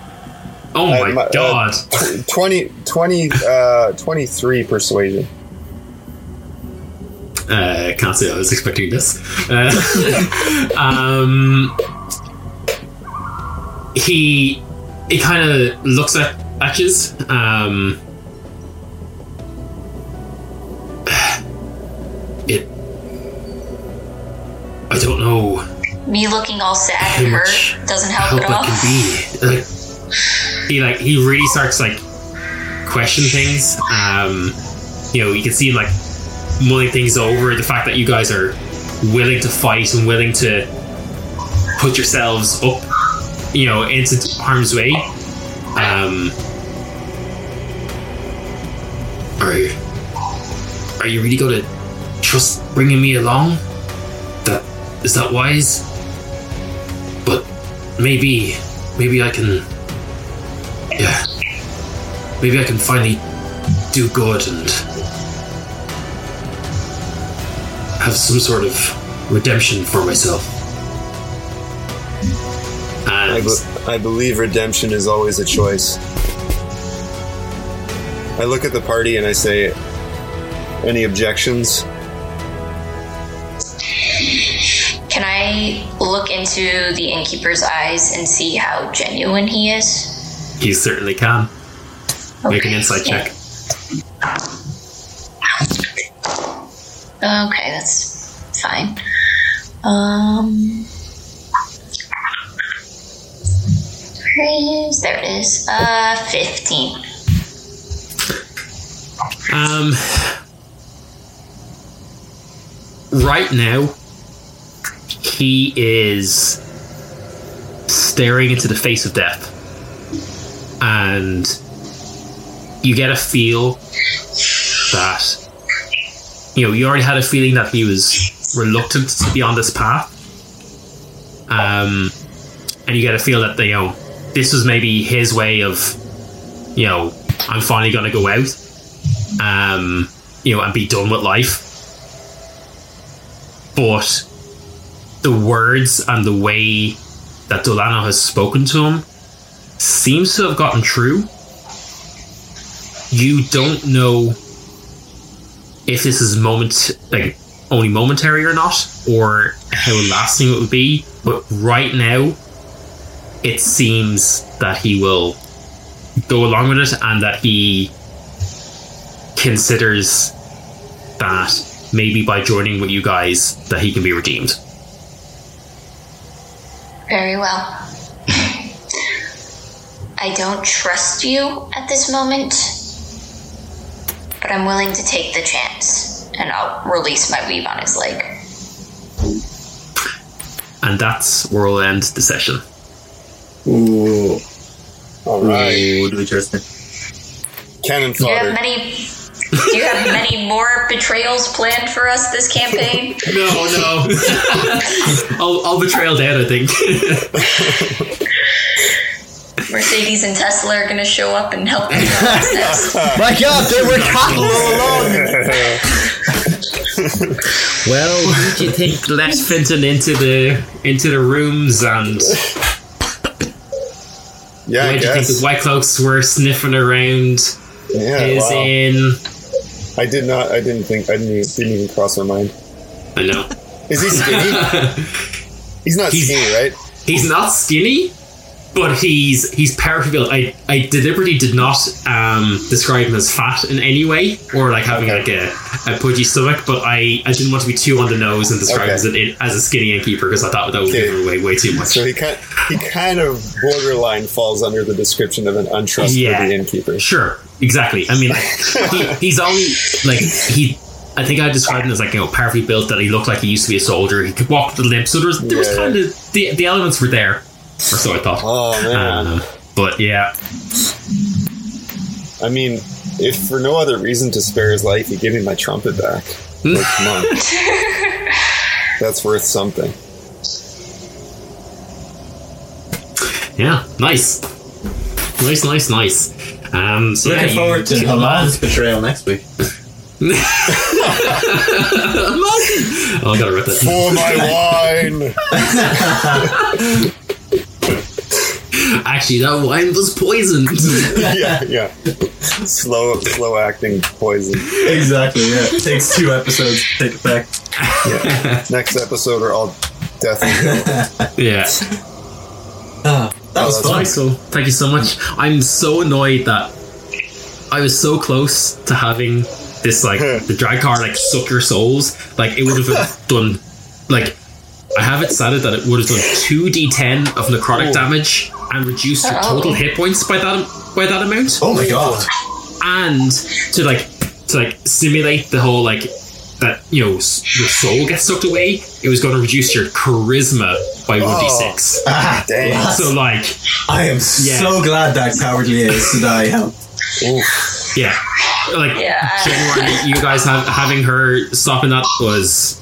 Oh my my- uh, god! <laughs> 20, 20 uh, 23 persuasion. Uh, can't say I was expecting this. Uh, <laughs> um, he he kind of looks at Atches. Um, <sighs> it. I don't know Me looking all sad and hurt doesn't help at all. Can be. He like he really starts like question things. Um, you know, you can see him like mulling things over. The fact that you guys are willing to fight and willing to put yourselves up, you know, into harm's way. Um, are you are you really going to trust bringing me along? That is that wise? But maybe, maybe I can. Yeah, maybe I can finally do good and have some sort of redemption for myself. I, be- I believe redemption is always a choice. I look at the party and I say, any objections? Can I look into the innkeeper's eyes and see how genuine he is? you certainly can make an insight check. Okay, that's fine. Um, is there? It is. Uh, fifteen. Um, right now, he is staring into the face of death, and you get a feel that you know you already had a feeling that he was reluctant to be on this path, um, and you get a feel that you know this was maybe his way of you know I'm finally going to go out um, you know, and be done with life. But the words and the way that Dolano has spoken to him seems to have gotten true. You don't know if this is moment like only momentary or not, or how lasting it would be. But right now, it seems that he will go along with it, and that he considers that maybe by joining with you guys that he can be redeemed. Very well. I don't trust you at this moment, but I'm willing to take the chance, and I'll release my weave on his leg. And that's where we'll end the session. Ooh. All right. Ooh, do it, Tristan. Cannon Do you have fodder. many? Do you have many more betrayals planned for us this campaign? <laughs> No, no. <laughs> I'll, I'll betrayal down, I think. <laughs> Mercedes and Tesla are going to show up and help me know. My God, they were cattle all along. well, you think let Finton into the into the rooms and Yeah, I where do you think guess. the white cloaks were sniffing around Yeah, his wow. in I did not. I didn't think. I didn't even, didn't even cross my mind. I know. Is he skinny? <laughs> He's not He's- skinny, right? He's not skinny, but he's he's powerfully built. I, I deliberately did not um, describe him as fat in any way or like having like a, a pudgy stomach, but I, I didn't want to be too on the nose and describe him as, an, as a skinny innkeeper because I thought that would Okay. give him away way too much. So he kind he kind of borderline falls under the description of an untrustworthy Yeah. innkeeper. Sure, exactly. I mean, <laughs> he, he's only like he. I think I described him as like you know powerfully built that he looked like he used to be a soldier. He could walk with a limp, so there was there was Yeah. kind of the the elements were there, or so I thought. Oh man! Um, but yeah, I mean, if for no other reason to spare his life, he gave me my trumpet back. Like, come on, <laughs> that's worth something. yeah, nice, nice, nice, nice. Um, so Looking yeah, forward to keep him. Haman's betrayal next week. <laughs> Imagine! Oh, I gotta write that. For my <laughs> wine. Actually, that wine was poisoned. <laughs> yeah, yeah. Slow, slow acting poison. Exactly, yeah. It takes two episodes to take effect. Yeah. Next episode, or I'll definitely yeah. Ah, that was that's fun. Nice, so thank you so much. I'm so annoyed that I was so close to having this like <laughs> the Draghkar like suck your souls. Like it would have <laughs> done like I have it set it that it would have done two d10 of necrotic damage and reduced your oh. total hit points by that by that amount. Oh my god. and to like to like simulate the whole like that you know your soul gets sucked away it was going to reduce your charisma by 1d6 Ah, Dang. so like I am Yeah. so glad that cowardly is to die <laughs> yeah like Yeah. genuinely you guys have having her stopping that was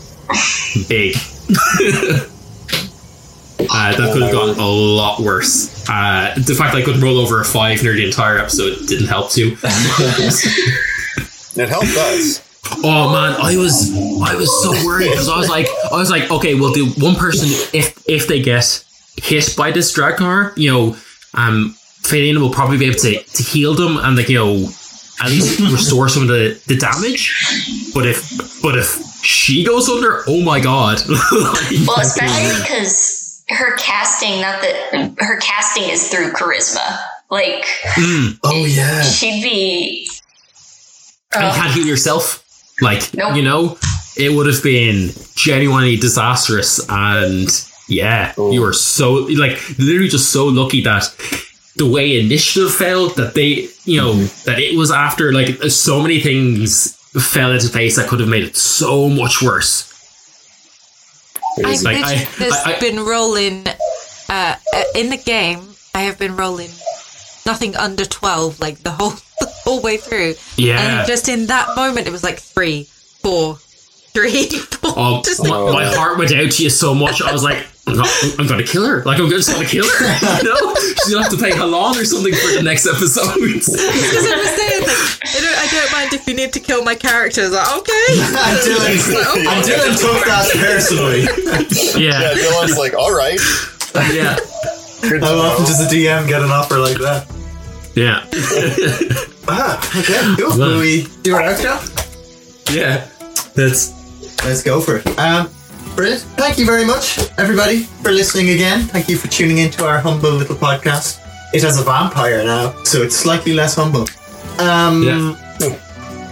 big <laughs> Uh, that could have gone a lot worse. Uh, the fact I couldn't roll over a five near the entire episode didn't help too. <laughs> It helped us. Oh man, I was I was so worried because I was like I was like, okay, well the one person if if they get hit by this Draghkar, you know, um Felina will probably be able to, to heal them and like, you know, at least <laughs> restore some of the, the damage. But if but if she goes under, oh my god. <laughs> Well, especially because her casting, not that her casting is through charisma. Like Oh yeah. she'd be. and you can't heal yourself. Like, Nope. you know, it would have been genuinely disastrous. And yeah, you were so, like, literally just so lucky that the way initiative fell, that they, you know, that it was after, like, so many things fell into place that could have made it so much worse. I've Like, I- I- I- been rolling uh, uh, in the game. I have been rolling nothing under twelve, like the whole the way through. Yeah. And just in that moment, it was like three, four, three, <laughs> four. Oh, just my, like, my heart went out to you so much. I was like, I'm, not, I'm going to kill her. Like, I'm just going to kill her. <laughs> You know? She's going to have to pay Halon or something for the next episode. because <laughs> I was saying, like, I don't, I don't mind if you need to kill my character. I was like, okay. And Dylan, and Dylan took that personally. Yeah, yeah. Dylan's like, all right. Yeah. How often does a DM get an offer like that? Yeah. Ah, okay, <laughs> cool. Will we do our outro? Yeah. That's. Let's go for it. Um, brilliant. Thank you very much, everybody, for listening again. Thank you for tuning into our humble little podcast. It has a vampire now, so it's slightly less humble. Um, Yeah.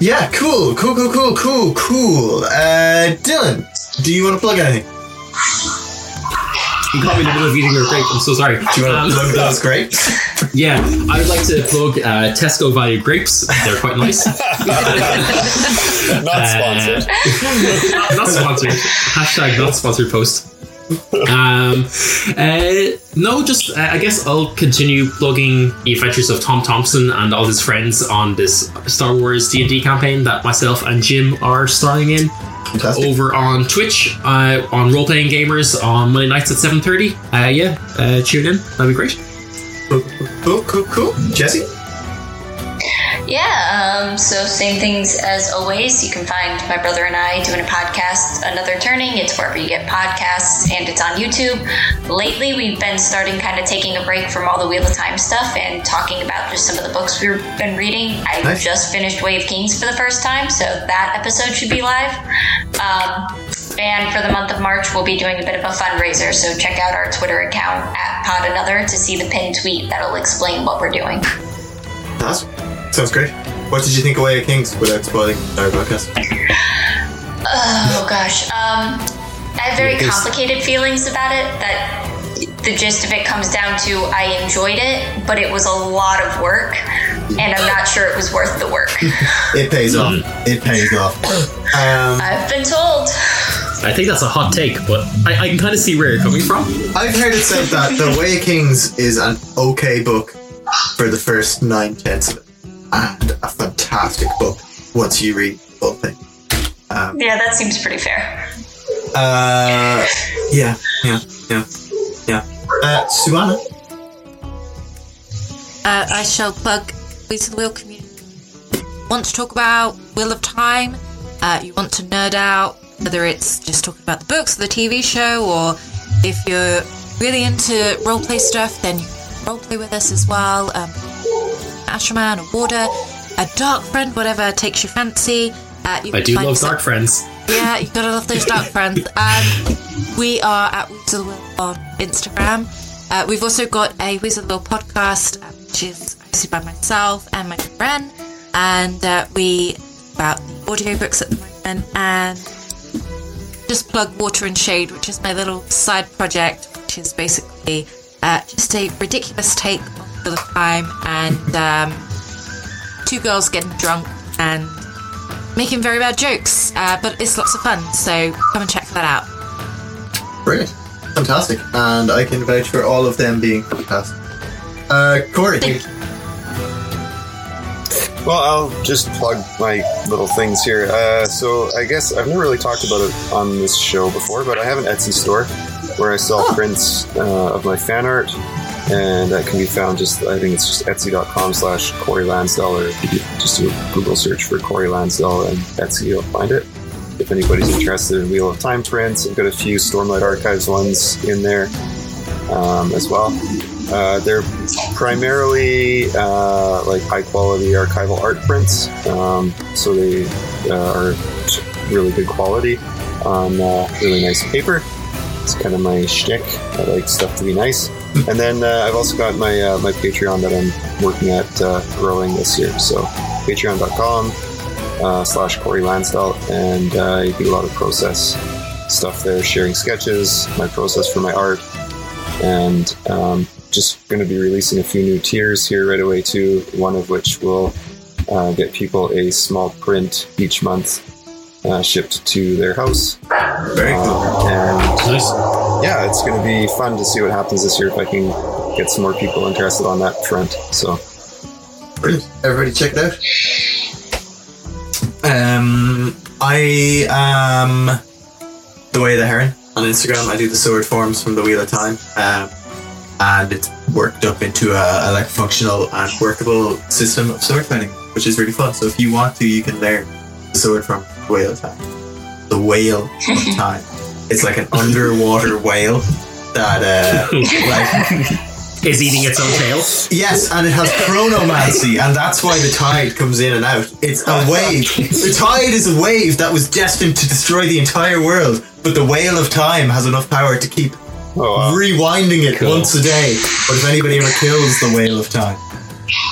yeah, cool, cool, cool, cool, cool, cool. Uh, Dylan, do you want to plug anything? You caught me in the middle of eating your grape. I'm so sorry. Do you want Um, to plug those grapes? <laughs> yeah, I would like to plug uh, Tesco value grapes. They're quite nice. <laughs> Not sponsored. not, <laughs> not sponsored. Hashtag not sponsored post. Um, uh, no, just uh, I guess I'll continue plugging the adventures of Tom Thompson and all his friends on this Star Wars D and D campaign that myself and Jim are starring in Fantastic. over on Twitch uh, on Role Playing Gamers on Monday nights at seven thirty. Uh, yeah, uh, tune in. That'd be great. Cool, cool, cool, cool. Jesse? Yeah, um, so same things as always. You can find my brother and I doing a podcast, Another Turning. It's wherever you get podcasts, and it's on YouTube. Lately, we've been starting kind of taking a break from all the Wheel of Time stuff and talking about just some of the books we've been reading. I Nice. just finished of Kings for the first time, so that episode should be live. Um, and for the month of March, we'll be doing a bit of a fundraiser, so check out our Twitter account at Pod Another to see the pinned tweet that'll explain what we're doing. Awesome. Sounds great. What did you think of Way of Kings without spoiling our podcast? Oh gosh, um, I have very complicated feelings about it. That the gist of it comes down to I enjoyed it, but it was a lot of work, and I'm not sure it was worth the work. <laughs> It pays off. It pays off. Um, I've been told. I think that's a hot take, but I, I can kind of see where you're coming from. I've heard it said that The Way of Kings is an okay book for the first nine tenths of it, and a fantastic book once you read the whole thing. Yeah, that seems pretty fair. Uh, yeah, yeah, yeah, yeah. Uh, Suana, Uh, I shall plug Wheels of the Wheel community. Want to talk about Wheel of Time? Uh, you want to nerd out, whether it's just talking about the books or the TV show, or if you're really into roleplay stuff, then you can roleplay with us as well. Um, Asha'man, a warder, a dark friend, whatever takes your fancy. Uh, you I do love at- Dark Friends. yeah, you gotta love those dark friends. <laughs> Um, we are at Weasel of the Will on Instagram. Uh, we've also got a Weasel of the Will podcast, uh, which is hosted by myself and my friend, and uh, we about the audiobooks at the moment and just plug Water and Shade, which is my little side project, which is basically uh, just a ridiculous take for the time and um, two girls getting drunk and making very bad jokes. Uh, but it's lots of fun, so come and check that out. Brilliant. Fantastic. And I can vouch for all of them being fantastic. Uh, Corey. Thank Well, I'll just plug my little things here. Uh, so I guess I've never really talked about it on this show before, but I have an Etsy store where I sell prints uh, of my fan art, and that can be found just I think it's just etsy.com slash Corey Lansdell, or just do a Google search for Corey Lansdell and Etsy, you'll find it. If anybody's interested in Wheel of Time prints, I've got a few Stormlight Archives ones in there um, as well. Uh, they're primarily uh, like high quality archival art prints, um, so they uh, are really good quality on uh, really nice paper. It's kind of my shtick. I like stuff to be nice. And then uh, I've also got my uh, my Patreon that I'm working at uh, growing this year. So patreon.com uh, slash Corey Lansdell, and uh, you get a lot of process stuff there, sharing sketches, my process for my art, and um, just going to be releasing a few new tiers here right away too. One of which will uh, get people a small print each month uh, shipped to their house. Very cool. Uh, and Nice. Yeah, it's going to be fun to see what happens this year if I can get some more people interested on that front. So <clears throat> Everybody check it out. Um, I am the way of the heron on Instagram. I do the sword forms from the Wheel of Time, um, and it's worked up into a, a like functional and workable system of sword fighting, which is really fun. So if you want to, you can learn the sword from the Whale of Time. The Whale of <laughs> Time. It's like an underwater whale that uh, like <laughs> Is eating its own tail. Yes, and it has chronomancy, and that's why the tide comes in and out. It's a wave. The tide is a wave that was destined to destroy the entire world, but the whale of time has enough power to keep oh, wow. rewinding it Cool. once a day. But if anybody ever kills the whale of time,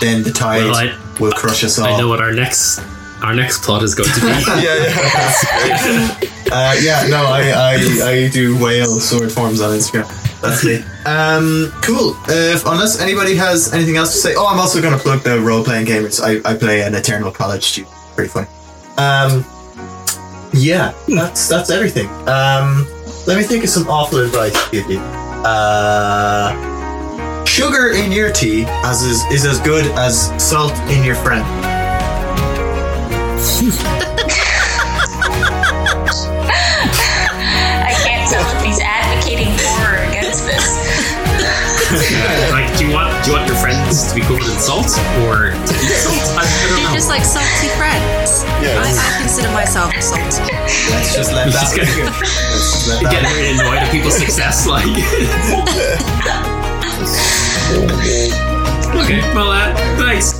then the tide Well, I- will crush us all. I know what our next our next plot is going to be. <laughs> yeah, yeah, that's <laughs> great. Uh, yeah, no, I, I, I do whale sword forms on Instagram. That's me. Um, cool. Uh, if, unless anybody has anything else to say. Oh, I'm also going to plug the role playing gamers. I, I play an Eternal College student. Pretty funny. Um, yeah, that's that's everything. Um, let me think of some awful advice to give you. Uh, sugar in your tea as is, is as good as salt in your friend. I can't tell if he's advocating for or against this. <laughs> Like, do you want do you want your friends to be covered in salt or to be salt? I don't You're know. just like salty friends. Yeah, I, I consider myself salt. <laughs> Let's just let that get, let get that. Get really annoyed at people's success, like. <laughs> okay, well, uh, thanks.